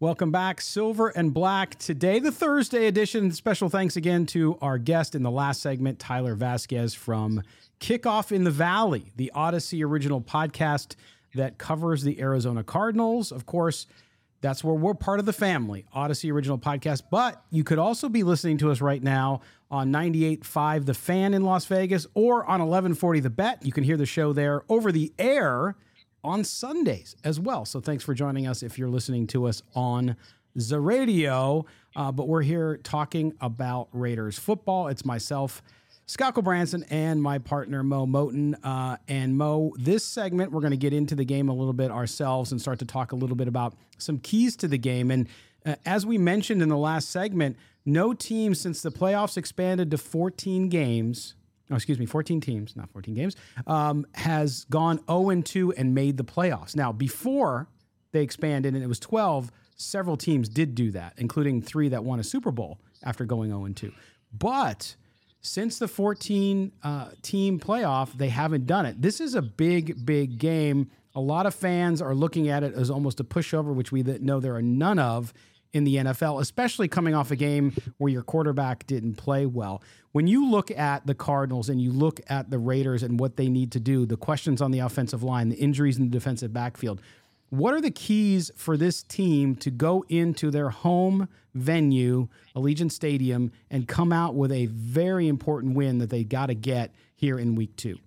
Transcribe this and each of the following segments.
Welcome back, Silver and Black. Today, the Thursday edition. Special thanks again to our guest in the last segment, Tyler Vasquez from Kickoff in the Valley, the Odyssey original podcast that covers the Arizona Cardinals. Of course, that's where we're part of the family, Odyssey original podcast. But you could also be listening to us right now on 98.5 The Fan in Las Vegas or on 1140 The Bet. You can hear the show there over the air on Sundays as well. So thanks for joining us if you're listening to us on the radio. Uh, but we're here talking about Raiders football. It's myself, Scott Branson, and my partner, Mo Moton. Uh, and Mo, this segment, we're going to get into the game a little bit ourselves and start to talk a little bit about some keys to the game. And uh, as we mentioned in the last segment, no team since the playoffs expanded to 14 games oh, excuse me, 14 teams, not 14 games, um, has gone 0 2 and made the playoffs. Now, before they expanded and it was 12, several teams did do that, including three that won a Super Bowl after going 0 2. But since the 14 uh, team playoff, they haven't done it. This is a big, big game. A lot of fans are looking at it as almost a pushover, which we know there are none of in the NFL, especially coming off a game where your quarterback didn't play well. When you look at the Cardinals and you look at the Raiders and what they need to do, the questions on the offensive line, the injuries in the defensive backfield, what are the keys for this team to go into their home venue, Allegiant Stadium, and come out with a very important win that they got to get here in week two?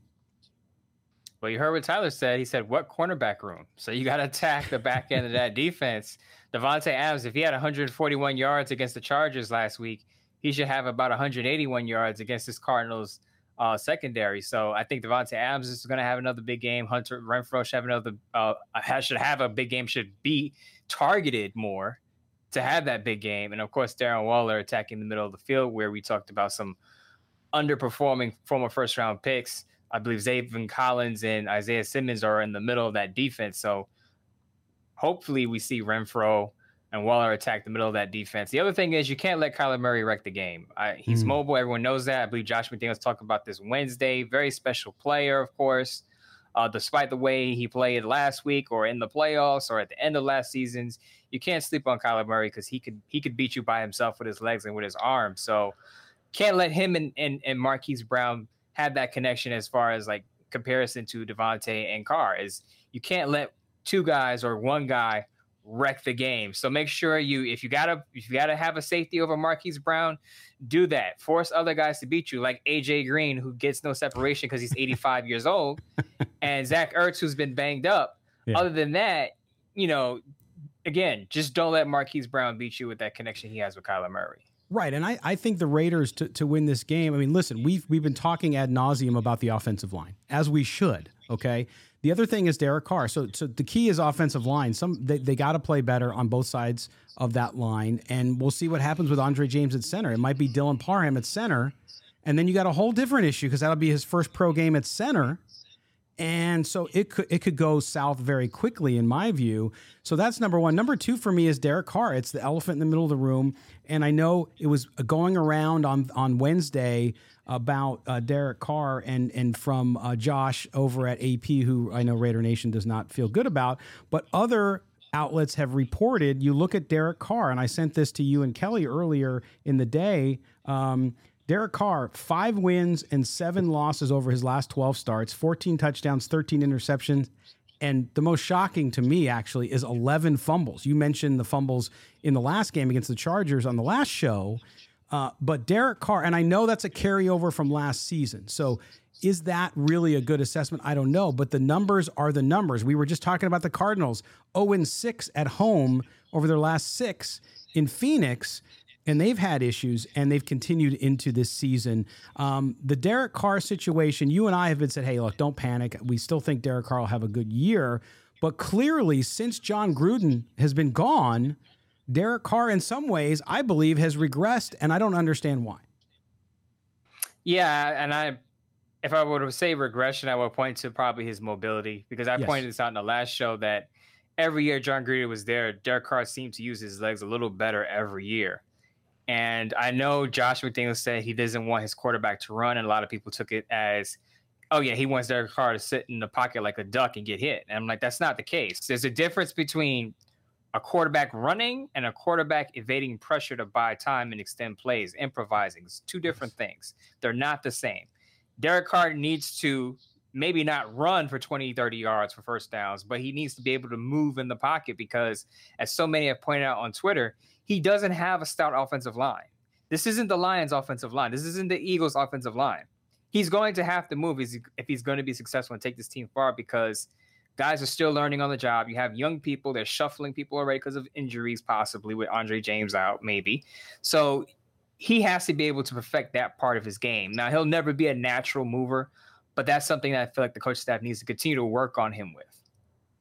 Well, you heard what Tyler said. He said, "What cornerback room?" So you got to attack the back end of that defense. Davante Adams, if he had 141 yards against the Chargers last week, he should have about 181 yards against this Cardinals uh, secondary. So I think Davante Adams is going to have another big game. Hunter Renfrow should have another uh, should have a big game. Should be targeted more to have that big game. And of course, Darren Waller attacking the middle of the field, where we talked about some underperforming former first round picks. I believe Zaven Collins and Isaiah Simmons are in the middle of that defense. So hopefully we see Renfrow and Waller attack the middle of that defense. The other thing is you can't let Kyler Murray wreck the game. I, he's mm. mobile. Everyone knows that. I believe Josh McDaniels talked about this Wednesday. Very special player, of course. Uh, despite the way he played last week or in the playoffs or at the end of last season's, you can't sleep on Kyler Murray because he could he could beat you by himself with his legs and with his arms. So can't let him and, and, and Marquise Brown have that connection as far as like comparison to Davante and Carr is you can't let two guys or one guy wreck the game. So make sure you if you gotta if you gotta have a safety over Marquise Brown, do that. Force other guys to beat you, like AJ Green, who gets no separation because he's 85 years old, and Zach Ertz, who's been banged up. Yeah. Other than that, you know, again, just don't let Marquise Brown beat you with that connection he has with Kyler Murray. Right, and I, I think the Raiders to, to win this game. I mean, listen, we've we've been talking ad nauseum about the offensive line, as we should. Okay, the other thing is Derek Carr. So, so the key is offensive line. Some they, they got to play better on both sides of that line, and we'll see what happens with Andre James at center. It might be Dylan Parham at center, and then you got a whole different issue because that'll be his first pro game at center. And so it could it could go south very quickly in my view. So that's number one. Number two for me is Derek Carr. It's the elephant in the middle of the room. And I know it was going around on on Wednesday about uh, Derek Carr and and from uh, Josh over at AP, who I know Raider Nation does not feel good about, but other outlets have reported. You look at Derek Carr, and I sent this to you and Kelly earlier in the day. Um, Derek Carr, five wins and seven losses over his last 12 starts, 14 touchdowns, 13 interceptions. And the most shocking to me, actually, is 11 fumbles. You mentioned the fumbles in the last game against the Chargers on the last show. Uh, but Derek Carr, and I know that's a carryover from last season. So is that really a good assessment? I don't know. But the numbers are the numbers. We were just talking about the Cardinals 0 6 at home over their last six in Phoenix. And they've had issues and they've continued into this season. Um, the Derek Carr situation, you and I have been said, hey, look, don't panic. We still think Derek Carr will have a good year. But clearly, since Jon Gruden has been gone, Derek Carr, in some ways, I believe, has regressed, and I don't understand why. Yeah, and I, if I were to say regression, I would point to probably his mobility because I yes. pointed this out in the last show that every year Jon Gruden was there, Derek Carr seemed to use his legs a little better every year. And I know Josh McDaniels said he doesn't want his quarterback to run, and a lot of people took it as, oh yeah, he wants Derek Carr to sit in the pocket like a duck and get hit. And I'm like, that's not the case. There's a difference between a quarterback running and a quarterback evading pressure to buy time and extend plays, improvising. It's two different things. They're not the same. Derek Carr needs to maybe not run for 20, 30 yards for first downs, but he needs to be able to move in the pocket because, as so many have pointed out on Twitter, he doesn't have a stout offensive line. This isn't the Lions' offensive line. This isn't the Eagles' offensive line. He's going to have to move if he's going to be successful and take this team far because – guys are still learning on the job. You have young people, they're shuffling people already because of injuries, possibly with Andre James out, maybe. So he has to be able to perfect that part of his game. Now, he'll never be a natural mover, but that's something that I feel like the coach staff needs to continue to work on him with.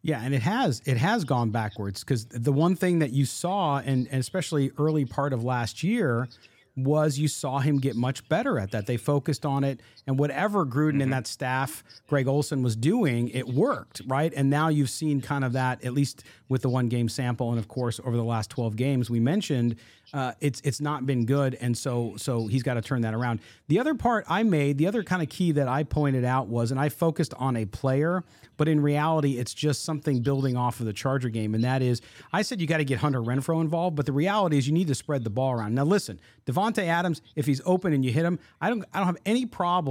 Yeah, and it has it has gone backwards because the one thing that you saw, and, and especially early part of last year, was you saw him get much better at that. They focused on it, and whatever Gruden mm-hmm. and that staff, Greg Olson was doing, it worked, right? And now you've seen kind of that, at least with the one game sample, and of course over the last twelve games we mentioned, uh, it's it's not been good, and so so he's got to turn that around. The other part I made, the other kind of key that I pointed out was, and I focused on a player, but in reality, it's just something building off of the Charger game, and that is, I said you got to get Hunter Renfrow involved, but the reality is you need to spread the ball around. Now listen, Davante Adams, if he's open and you hit him, I don't I don't have any problem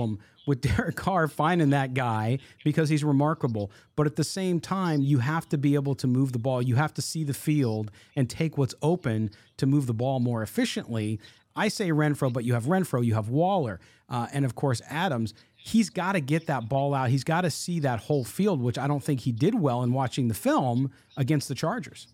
with Derek Carr finding that guy because he's remarkable. But at the same time, you have to be able to move the ball. You have to see the field and take what's open to move the ball more efficiently. I say Renfrow, but you have Renfrow, you have Waller, uh, and of course Adams. He's got to get that ball out. He's got to see that whole field, which I don't think he did well in watching the film against the Chargers.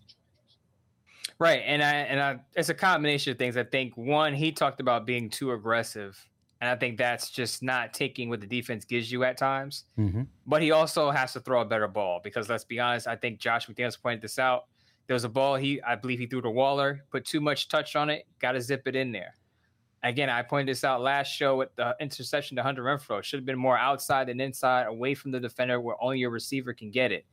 Right, and I and I, it's a combination of things. I think one, he talked about being too aggressive and I think that's just not taking what the defense gives you at times. Mm-hmm. But he also has to throw a better ball because let's be honest, I think Josh McDaniels pointed this out. There was a ball he, I believe he threw to Waller, put too much touch on it, got to zip it in there. Again, I pointed this out last show with the interception to Hunter Renfrow. Should have been more outside than inside, away from the defender where only your receiver can get it.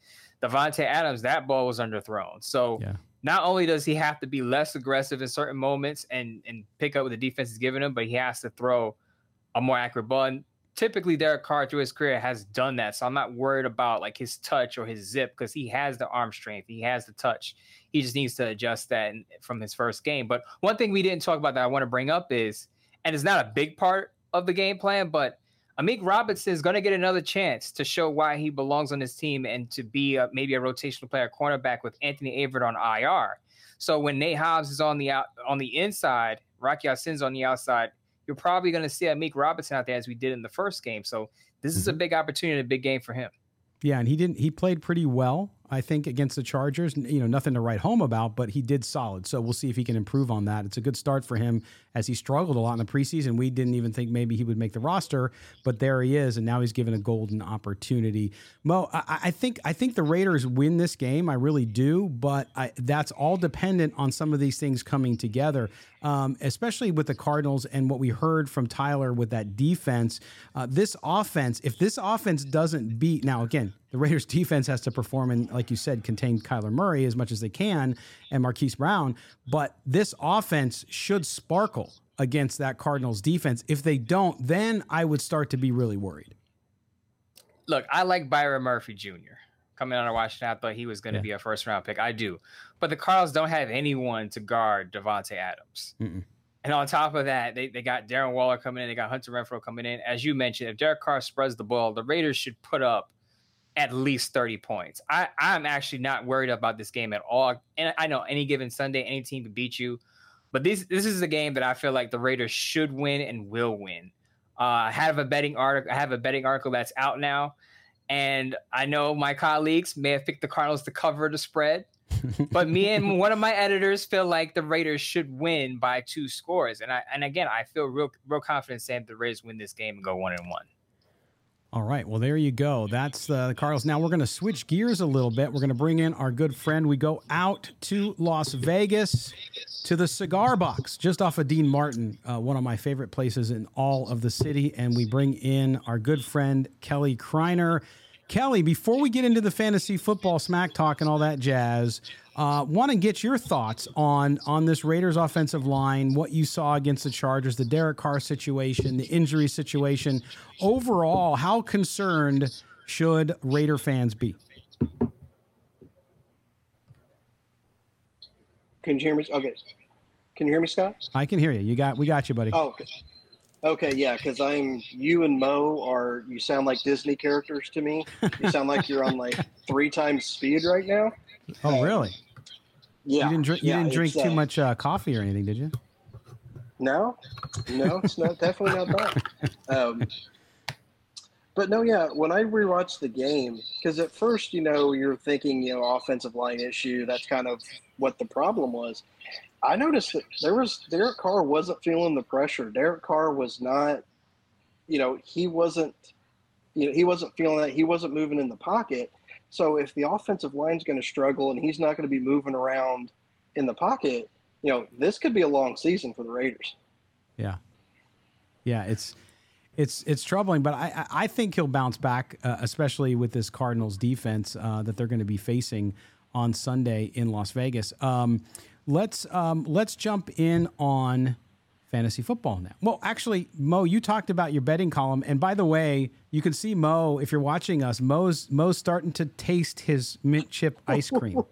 Davante Adams, that ball was underthrown. So yeah. not only does he have to be less aggressive in certain moments and and pick up what the defense is giving him, but he has to throw a more accurate ball. Typically, Derek Carr through his career has done that. So I'm not worried about like his touch or his zip because he has the arm strength, he has the touch. He just needs to adjust that from his first game. But one thing we didn't talk about that I want to bring up is, and it's not a big part of the game plan, but Amik Robinson is going to get another chance to show why he belongs on this team and to be a, maybe a rotational player, cornerback with Anthony Averett on IR. So when Nate Hobbs is on the out on the inside, Rocky Ya-Sin's on the outside, you're probably going to see Amik Robinson out there as we did in the first game. So this is a mm-hmm. big opportunity, a big game for him. Yeah, and he didn't. He played pretty well. I think, against the Chargers. You know, nothing to write home about, but he did solid. So we'll see if he can improve on that. It's a good start for him as he struggled a lot in the preseason. We didn't even think maybe he would make the roster, but there he is, and now he's given a golden opportunity. Mo, I, I think I think the Raiders win this game. I really do, but I, that's all dependent on some of these things coming together, um, especially with the Cardinals and what we heard from Tyler with that defense. Uh, this offense, if this offense doesn't beat now again the Raiders defense has to perform and, like you said, contain Kyler Murray as much as they can and Marquise Brown. But this offense should sparkle against that Cardinals defense. If they don't, then I would start to be really worried. Look, I like Byron Murphy Jr. Coming out of Washington, I thought he was going to yeah. be a first round pick. I do. But the Cardinals don't have anyone to guard Davante Adams. Mm-mm. And on top of that, they, they got Darren Waller coming in. They got Hunter Renfrow coming in. As you mentioned, if Derek Carr spreads the ball, the Raiders should put up at least 30 points. I, I'm actually not worried about this game at all. And I know any given Sunday, any team can beat you. But this this is a game that I feel like the Raiders should win and will win. Uh, I have a betting article. I have a betting article that's out now, and I know my colleagues may have picked the Cardinals to cover the spread, but me and one of my editors feel like the Raiders should win by two scores. And I and again, I feel real real confident saying the Raiders win this game and go one and one. All right. Well, there you go. That's uh, the. Now we're going to switch gears a little bit. We're going to bring in our good friend. We go out to Las Vegas to the Cigar Box, just off of Dean Martin, uh, one of my favorite places in all of the city. And we bring in our good friend, Kelly Kreiner. Kelly, before we get into the fantasy football smack talk and all that jazz, uh, Want to get your thoughts on on this Raiders offensive line, what you saw against the Chargers, the Derek Carr situation, the injury situation. Overall, how concerned should Raider fans be? Can you hear me? Okay. Can you hear me, Scott? I can hear you. You got we got you, buddy. Oh, okay. Okay, yeah, because I'm you and Mo are you sound like Disney characters to me. You sound like you're on like three times speed right now. Oh, really? Yeah. You didn't drink. You yeah, didn't drink too uh, much uh, coffee or anything, did you? No, no, it's not definitely not that. Um, but no, yeah. When I rewatched the game, because at first, you know, you're thinking, you know, offensive line issue. That's kind of what the problem was. I noticed that there was Derek Carr wasn't feeling the pressure. Derek Carr was not, you know, he wasn't, you know, he wasn't feeling that. He wasn't moving in the pocket. So if the offensive line's going to struggle and he's not going to be moving around in the pocket, you know, this could be a long season for the Raiders. Yeah, yeah, it's it's it's troubling, but I I think he'll bounce back, uh, especially with this Cardinals defense uh, that they're going to be facing on Sunday in Las Vegas. Um, let's um, let's jump in on fantasy football now. Well, actually, Mo, you talked about your betting column, and by the way, you can see Mo if you're watching us. Mo's Mo's starting to taste his mint chip ice cream.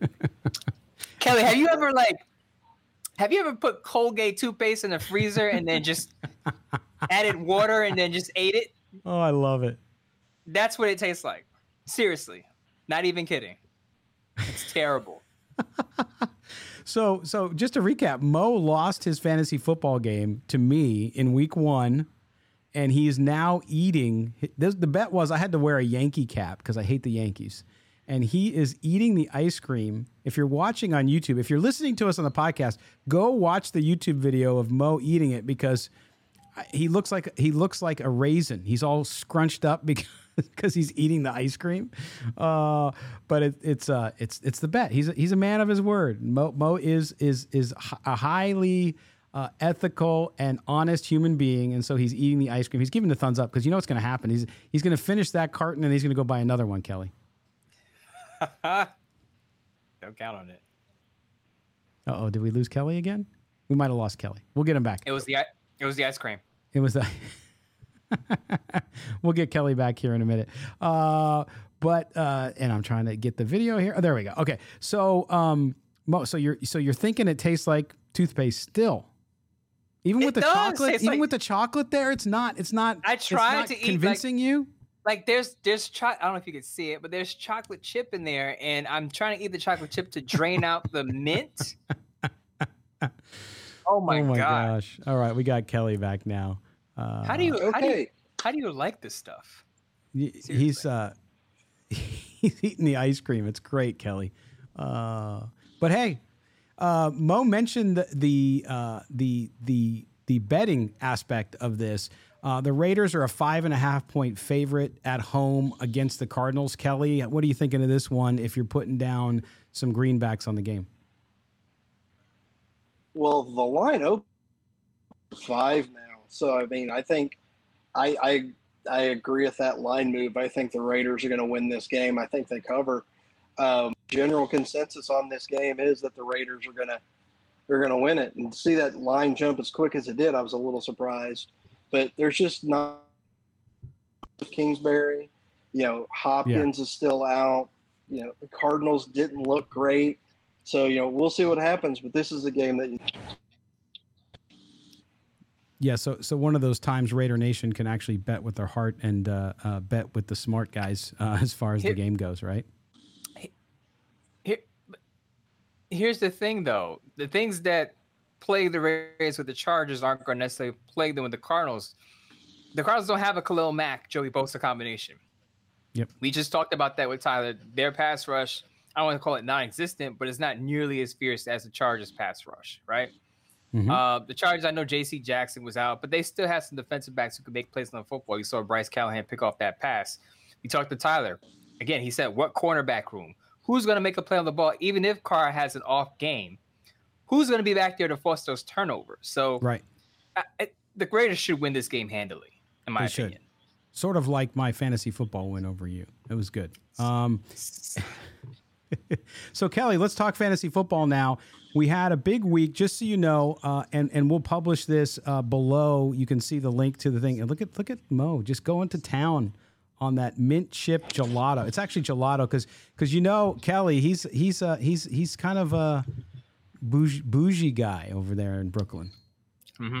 Kelly, have you ever like have you ever put Colgate toothpaste in the freezer and then just added water and then just ate it? Oh, I love it. That's what it tastes like. Seriously. Not even kidding. It's terrible. So, so just to recap, Mo lost his fantasy football game to me in week one, and he is now eating. This, the bet was I had to wear a Yankee cap because I hate the Yankees, and he is eating the ice cream. If you're watching on YouTube, if you're listening to us on the podcast, go watch the YouTube video of Mo eating it because he looks like he looks like a raisin. He's all scrunched up because because he's eating the ice cream. Uh, but it, it's uh, it's it's the bet. He's a, he's a man of his word. Mo, Mo is is is a highly uh, ethical and honest human being, and so he's eating the ice cream. He's giving the thumbs up because you know what's going to happen. He's he's going to finish that carton and he's going to go buy another one. Kelly. Don't count on it. oh, did we lose Kelly again? We might have lost Kelly. We'll get him back. It was the it was the ice cream. It was the. we'll get Kelly back here in a minute. Uh, but uh, and I'm trying to get the video here. Oh, there we go. Okay, so um, so you're so you're thinking it tastes like toothpaste still. Even with it the chocolate, even like, with the chocolate there, it's not. It's not. I tried to convincing like, you. Like there's there's cho- I don't know if you can see it, but there's chocolate chip in there, and I'm trying to eat the chocolate chip to drain out the mint. Oh my, oh my gosh! All right, we got Kelly back now. Uh, how do you okay. how do you how do you like this stuff? Seriously. He's uh he's eating the ice cream. It's great, Kelly. Uh, but hey, uh, Mo mentioned the the uh, the the the betting aspect of this. Uh, the Raiders are a five and a half point favorite at home against the Cardinals. Kelly, what are you thinking of this one? If you're putting down some greenbacks on the game, well, the line open five now, so I mean, I think I I I agree with that line move. I think the Raiders are going to win this game. I think they cover. Um, general consensus on this game is that the Raiders are going to they're going to win it. And to see that line jump as quick as it did, I was a little surprised. But there's just not Kingsbury. You know, Hopkins yeah. is still out. You know, the Cardinals didn't look great. So, you know, we'll see what happens. But this is a game that yeah, so so one of those times Raider Nation can actually bet with their heart and uh, uh, bet with the smart guys uh, as far as here, the game goes, right? Here, here's the thing, though: the things that plague the Raiders with the Chargers aren't going to necessarily plague them with the Cardinals. The Cardinals don't have a Khalil Mack, Joey Bosa combination. Yep. We just talked about that with Tyler. Their pass rush, I don't want to call it non-existent, but it's not nearly as fierce as the Chargers pass rush, right? Mm-hmm. Uh, the Chargers, I know J.C. Jackson was out, but they still have some defensive backs who could make plays on the football. You saw Bryce Callahan pick off that pass. We talked to Tyler. Again, he said, "What cornerback room? Who's going to make a play on the ball, even if Carr has an off game? Who's going to be back there to force those turnovers?" So, right, I, I, the Raiders should win this game handily, in my they opinion. Should. Sort of like my fantasy football win over you. It was good. Um, so Kelly, let's talk fantasy football now. We had a big week, just so you know, uh, and and we'll publish this uh, below. You can see the link to the thing. And look at look at Mo just going to town on that mint chip gelato. It's actually gelato because because you know Kelly, he's he's uh, he's he's kind of a bougie, bougie guy over there in Brooklyn. Mm-hmm.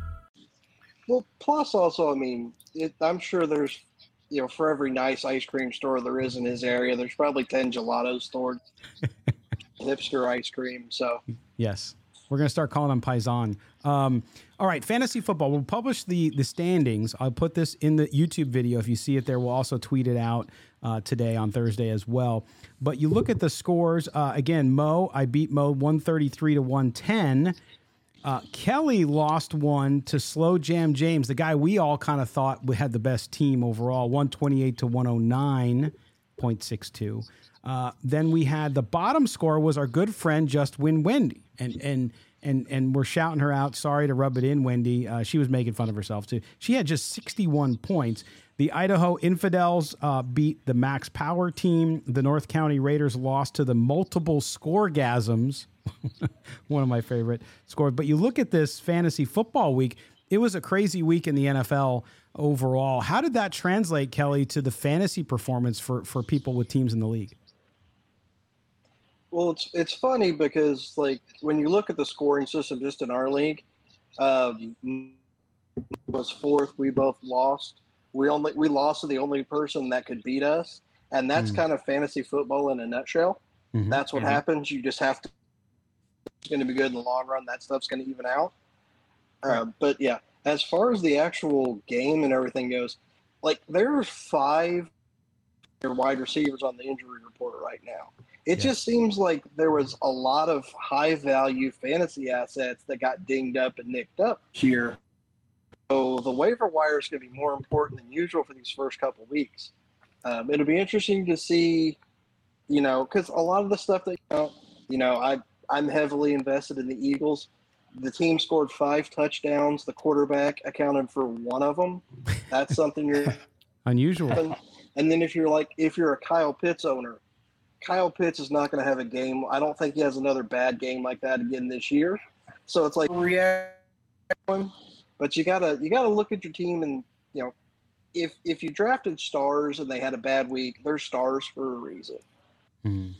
Well, plus also, I mean, it, I'm sure there's, you know, for every nice ice cream store there is in his area, there's probably ten gelato stores, hipster ice cream. So yes, we're gonna start calling them paisan. Um, all right, fantasy football. We'll publish the the standings. I'll put this in the YouTube video. If you see it there, we'll also tweet it out uh, today on Thursday as well. But you look at the scores uh, again. Mo, I beat Mo one thirty three to one ten. Uh, Kelly lost one to Slow Jam James, the guy we all kind of thought we had the best team overall, 128 to 109.62. Uh, then we had the bottom score was our good friend Just Win Wendy, and and and and we're shouting her out. Sorry to rub it in, Wendy. Uh, she was making fun of herself too. She had just 61 points. The Idaho Infidels uh, beat the Max Power team. The North County Raiders lost to the Multiple Scoregasms one of my favorite scores. But you look at this fantasy football week, it was a crazy week in the NFL overall. How did that translate, Kelly, to the fantasy performance for, for people with teams in the league? Well, it's it's funny because like when you look at the scoring system just in our league, um, was fourth. We both lost. We only we lost to the only person that could beat us, and that's mm. kind of fantasy football in a nutshell. Mm-hmm. That's what mm-hmm. happens. You just have to It's going to be good in the long run. That stuff's going to even out. Uh, but yeah, as far as the actual game and everything goes, like there are five wide receivers on the injury report right now. It yeah. just seems like there was a lot of high value fantasy assets that got dinged up and nicked up here. So the waiver wire is going to be more important than usual for these first couple weeks. Um, it'll be interesting to see, you know, because a lot of the stuff that you know, you know, I I'm heavily invested in the Eagles. The team scored five touchdowns. The quarterback accounted for one of them. That's something you're unusual. And then if you're like if you're a Kyle Pitts owner, Kyle Pitts is not going to have a game. I don't think he has another bad game like that again this year. So it's like react, but you gotta you gotta look at your team and you know if if you drafted stars and they had a bad week, they're stars for a reason. Mhm.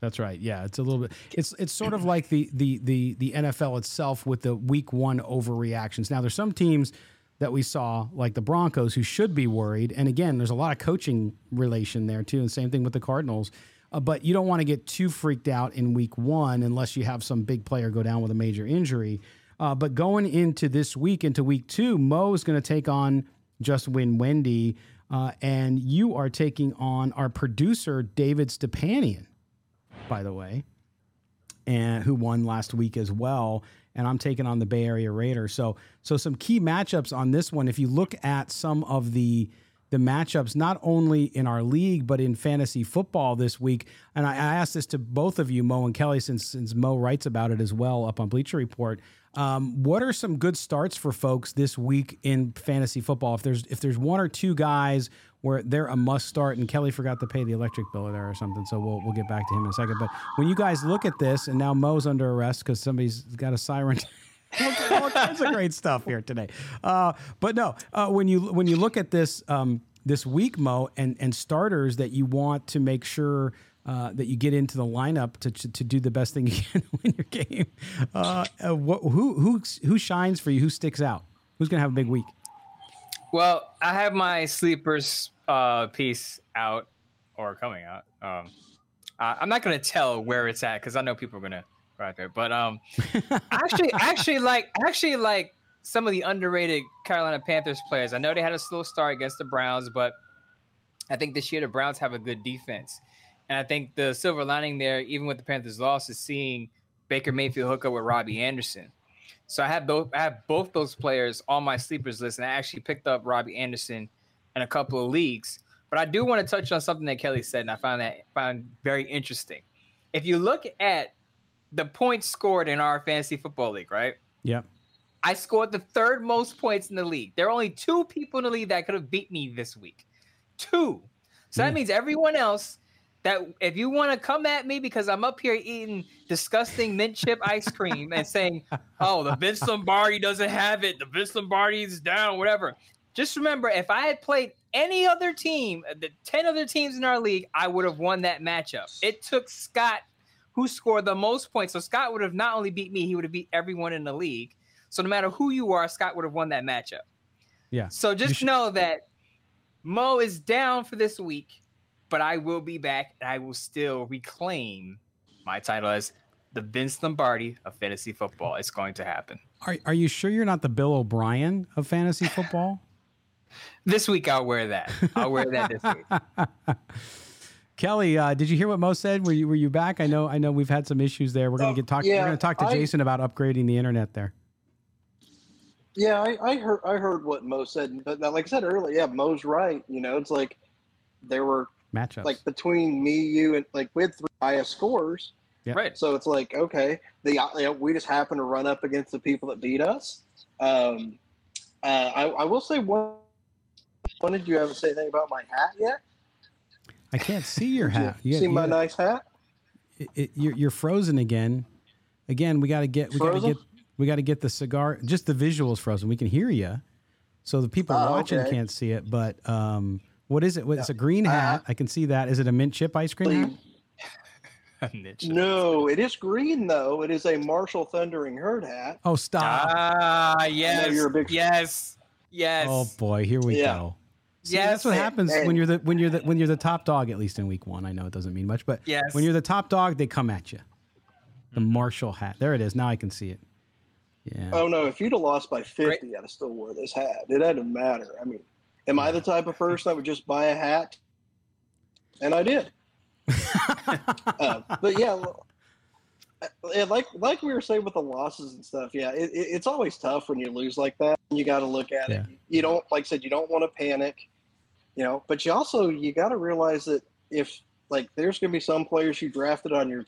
That's right. Yeah, it's a little bit. It's it's sort of like the the the the NFL itself with the week one overreactions. Now, there's some teams that we saw like the Broncos who should be worried, and again, there's a lot of coaching relation there too, and same thing with the Cardinals. Uh, but you don't want to get too freaked out in week one unless you have some big player go down with a major injury. Uh, but going into this week, into week two, Mo is going to take on Just Win Wendy, uh, and you are taking on our producer David Stepanian by the way, and who won last week as well. And I'm taking on the Bay Area Raiders. So, so some key matchups on this one. If you look at some of the the matchups, not only in our league but in fantasy football this week, and I, I asked this to both of you, Mo and Kelly, since since Mo writes about it as well up on Bleacher Report. Um, what are some good starts for folks this week in fantasy football? If there's if there's one or two guys where they're a must start, and Kelly forgot to pay the electric bill there or something, so we'll we'll get back to him in a second. But when you guys look at this, and now Mo's under arrest because somebody's got a siren. All kinds of great stuff here today. Uh, but no, uh, when you when you look at this um, this week, Mo, and and starters that you want to make sure uh, that you get into the lineup to, to, to do the best thing you can win your game. Uh, uh, what, who who who shines for you? Who sticks out? Who's gonna have a big week? Well, I have my sleepers uh, piece out or coming out. Um, I'm not gonna tell where it's at because I know people are gonna go out there. But um, actually, actually like actually like some of the underrated Carolina Panthers players. I know they had a slow start against the Browns, but I think this year the Browns have a good defense. And I think the silver lining there, even with the Panthers' loss, is seeing Baker Mayfield hook up with Robbie Anderson. So I have both I have both those players on my sleepers list, and I actually picked up Robbie Anderson in a couple of leagues. But I do want to touch on something that Kelly said, and I found that found very interesting. If you look at the points scored in our fantasy football league, right? Yep. I scored the third most points in the league. There are only two people in the league that could have beat me this week. Two. So that hmm. means everyone else that if you want to come at me because I'm up here eating disgusting mint chip ice cream and saying, "Oh, the Vince Lombardi doesn't have it. The Vince Lombardi is down, whatever." Just remember, if I had played any other team, the ten other teams in our league, I would have won that matchup. It took Scott, who scored the most points, so Scott would have not only beat me, he would have beat everyone in the league. So no matter who you are, Scott would have won that matchup. Yeah. So just know that Mo is down for this week, but I will be back and I will still reclaim my title as the Vince Lombardi of fantasy football. It's going to happen. Are Are you sure you're not the Bill O'Brien of fantasy football? This week I'll wear that. I'll wear that this week. Kelly, uh, did you hear what Mo said? Were you Were you back? I know I know we've had some issues there. We're gonna Uh, get talk. yeah, we're gonna talk to I- Jason about upgrading the internet there. Yeah, I, I heard I heard what Mo said, but like I said earlier, yeah, Mo's right. You know, it's like there were Matchups. like between me, you, and like we had three highest scores. Yeah. Right. So it's like okay, the you know, we just happen to run up against the people that beat us. Um, uh, I, I will say one. When did you ever say anything about my hat yet? I can't see your Did you hat. You see my nice hat? it, it, you're, you're frozen again. Again, we got to get we got to get we got to get the cigar. Just the visuals frozen. We can hear you, so the people Oh, watching okay. can't see it. But um, what is it? It's a green Uh, hat. I can see that. Is it a mint chip ice cream hat? No, it is green though. It is a Marshall Thundering Herd hat. Oh, stop! Ah, yes. you're a big- yes. Yes. oh boy, here we Yeah. go. See, Yes, that's what happens and- when you're the when you're the when you're the top dog. At least in week one, I know it doesn't mean much, but Yes. when you're the top dog, they come at you. The Mm-hmm. Marshall hat. There it is. Now I can see it. Yeah. Oh no, if you'd have lost by 50, I'd have still wore this hat. It doesn't matter. I mean, am I the type of person that would just buy a hat? And I did. uh, but yeah, like like we were saying with the losses and stuff, yeah, it, it, it's always tough when you lose like that. You got to look at it. You don't, like I said, you don't want to panic, you know. But you also you got to realize that if like there's going to be some players you drafted on your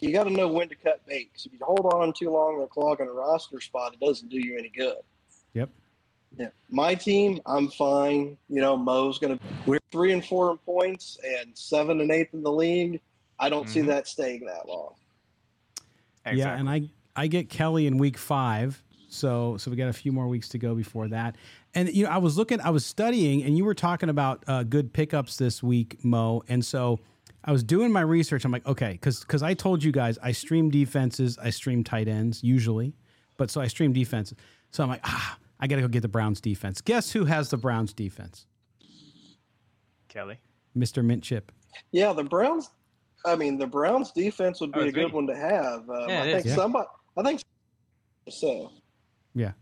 you got to know when to cut bait. 'Cause if you hold on too long or clog on a roster spot, it doesn't do you any good. Yep. Yeah. My team, I'm fine. You know, Mo's going to, we're three and four in points and seven and eighth in the league. I don't see Mhm. that staying that long. Yeah, and I I get Kelly in week five, so so we got a few more weeks to go before that. And you know, I was looking, I was studying, and you were talking about uh, good pickups this week, Mo. And so I was doing my research. I'm like, okay, because because I told you guys I stream defenses, I stream tight ends usually, but so I stream defenses. So I'm like, ah, I got to go get the Browns defense. Guess who has the Browns defense? Kelly. Mr. Mint Chip. Yeah, the Browns. I mean, the Browns defense would be Oh, a good great. one to have. Um, Yeah, I think is. Yeah. somebody. I think so. Yeah.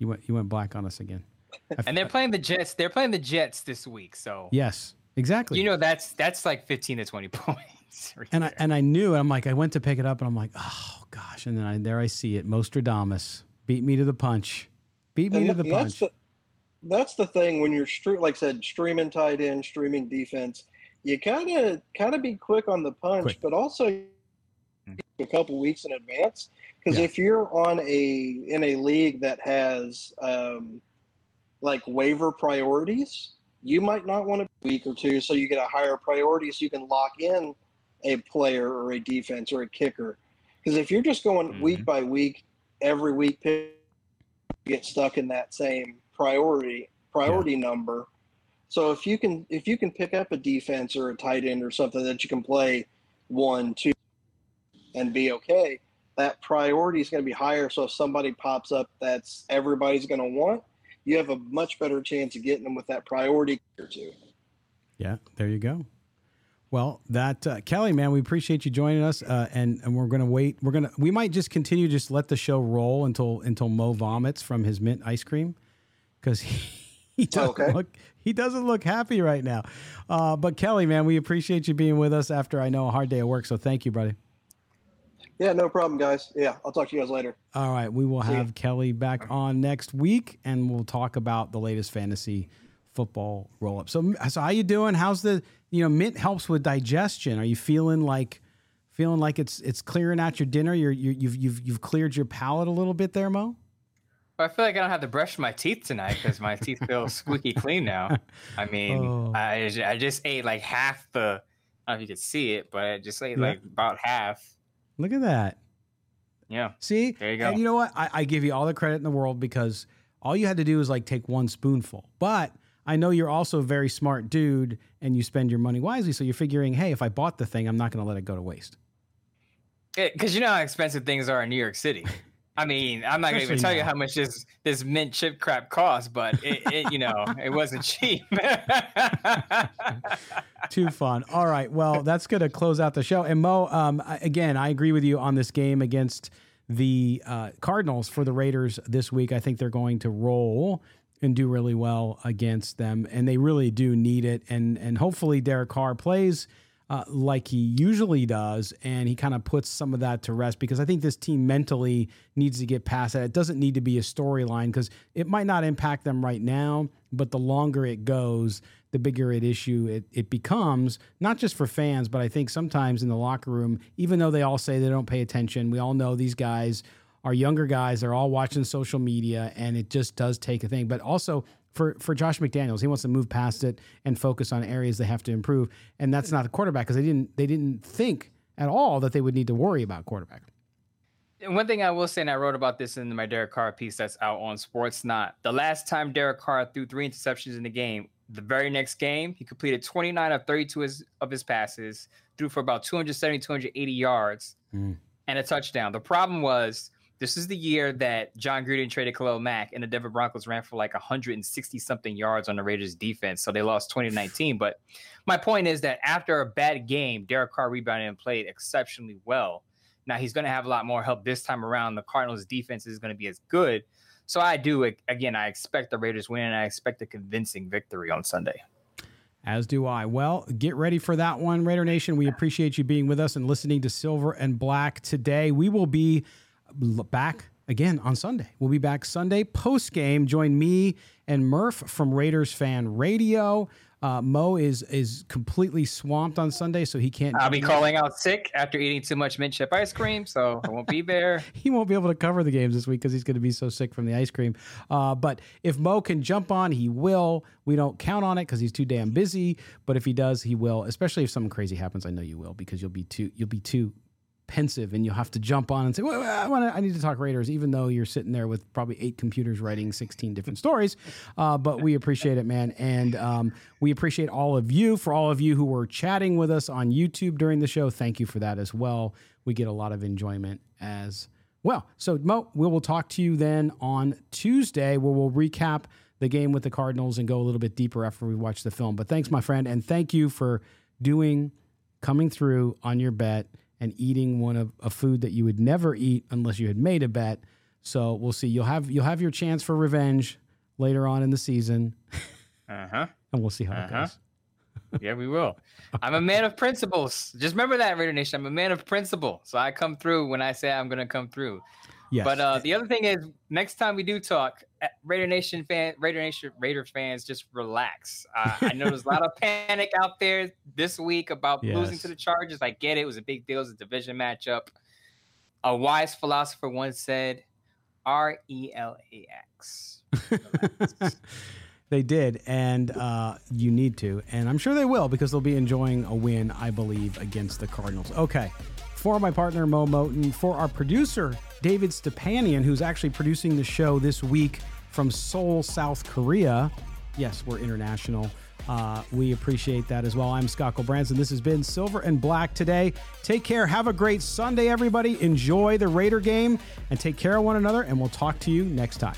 You went you went black on us again. And they're playing the Jets. They're playing the Jets this week. So Yes, exactly. you know that's that's like 15 to 20 points. right and I and I knew, I'm like, I went to pick it up, and I'm like, oh gosh, and then I, there I see it, Mostradamus beat me to the punch, beat me And to the that's punch. the that's the thing when you're stre- like I said, streaming tight end, streaming defense. You kind of kind of be quick on the punch, Quick. but also a couple weeks in advance. Because Yeah. if you're on a in a league that has um, like waiver priorities, you might not want a week or two, so you get a higher priority, so you can lock in a player or a defense or a kicker. Because if you're just going week by week, every week, get stuck in that same priority priority number. So if you can if you can pick up a defense or a tight end or something that you can play one, two, and be okay, that priority is going to be higher. So if somebody pops up that's everybody's going to want, you have a much better chance of getting them with that priority or two. Yeah, there you go. Well, that uh, Kelly, man, we appreciate you joining us, uh, and and we're gonna wait. We're gonna we might just continue just let the show roll until until Mo vomits from his mint ice cream because he, he doesn't Okay. look he doesn't look happy right now. Uh, but Kelly, man, we appreciate you being with us after I know a hard day of work. So thank you, buddy. Yeah, no problem, guys. Yeah, I'll talk to you guys later. All right, we will See ya. have Kelly back on next week, and we'll talk about the latest fantasy football roll up. So, so how you doing? How's the you know mint helps with digestion? Are you feeling like feeling like it's it's clearing out your dinner? You're, you're you've you've you've cleared your palate a little bit there, Mo. But I feel like I don't have to brush my teeth tonight because my teeth feel squeaky clean now. I mean, Oh. I, I just ate like half the. I don't know if you could see it, but I just ate Yeah. like about half. Look at that. Yeah. See, There you go. And you know what? I, I give you all the credit in the world because all you had to do is like take one spoonful. But I know you're also a very smart dude, and you spend your money wisely. So you're figuring, hey, if I bought the thing, I'm not going to let it go to waste. Because you know how expensive things are in New York City. I mean, I'm not gonna even Especially tell you how much this this mint chip crap cost, but it, it you know it wasn't cheap. Too fun. All right. Well, that's going to close out the show. And Mo, um, again, I agree with you on this game against the uh, Cardinals for the Raiders this week. I think they're going to roll and do really well against them, and they really do need it. And and hopefully Derek Carr plays. Uh, like he usually does, and he kind of puts some of that to rest because I think this team mentally needs to get past that. It doesn't need to be a storyline because it might not impact them right now, but the longer it goes, the bigger it issue it, it becomes, not just for fans, but I think sometimes in the locker room, even though they all say they don't pay attention, we all know these guys are younger guys, they're all watching social media, and it just does take a thing. But also for, for Josh McDaniels, he wants to move past it and focus on areas they have to improve. And that's not a quarterback because they didn't they didn't think at all that they would need to worry about quarterback. And one thing I will say, and I wrote about this in my Derek Carr piece that's out on Sports Not. The last time Derek Carr threw three interceptions in the game, the very next game, he completed 29 of 32 his- of his passes, threw for about 270, 280 yards, Mm. and a touchdown. The problem was this is the year that Jon Gruden traded Khalil Mack, and the Denver Broncos ran for like 160 something yards on the Raiders defense. So they lost 2019. But my point is that after a bad game, Derek Carr rebounded and played exceptionally well. Now he's going to have a lot more help this time around. The Cardinals' defense is going to be as good. So I do again. I expect the Raiders win, and I expect a convincing victory on Sunday. As do I. Well, get ready for that one, Raider Nation. We appreciate you being with us and listening to Silver and Black today. We will be back again on Sunday. We'll be back Sunday post game. Join me and Murph from Raiders Fan Radio. Uh, Mo is is completely swamped on Sunday, so he can't. I'll be calling out sick after eating too much mint chip ice cream, so I won't be there. he won't be able to cover the games this week because he's going to be so sick from the ice cream. Uh, but if Mo can jump on, he will. We don't count on it because he's too damn busy. But if he does, he will. Especially if something crazy happens, I know you will because you'll be too you'll be too pensive and you'll have to jump on and say, well, I, wanna, I need to talk Raiders, even though you're sitting there with probably eight computers writing 16 different stories. Uh, but we appreciate it, man. And um, we appreciate all of you. For all of you who were chatting with us on YouTube during the show, thank you for that as well. We get a lot of enjoyment as well. So, Mo, we will talk to you then on Tuesday where we'll recap the game with the Cardinals and go a little bit deeper after we watch the film. But thanks, my friend. And thank you for doing, coming through on your bet and eating one of a food that you would never eat unless you had made a bet. So we'll see. You'll have you'll have your chance for revenge later on in the season. Uh huh. and we'll see how Uh-huh. it goes. Yeah, we will. I'm a man of principles. Just remember that, Raider Nation. I'm a man of principle. So I come through when I say I'm going to come through. Yes. But uh, the other thing is, next time we do talk, uh, Raider Nation fan, Raider Nation, Raider fans, just relax. Uh, I know there's a lot of panic out there this week about losing to the Chargers. I get it; it was a big deal. It was a division matchup. A wise philosopher once said, "R E L A X." They did, and uh, you need to, and I'm sure they will because they'll be enjoying a win, I believe, against the Cardinals. Okay, for my partner Mo Moton, for our producer David Stepanian, who's actually producing the show this week from Seoul, South Korea. Yes, we're international. Uh, we appreciate that as well. I'm Scott Branson. This has been Silver and Black today. Take care. Have a great Sunday, everybody. Enjoy the Raider game and take care of one another. And we'll talk to you next time.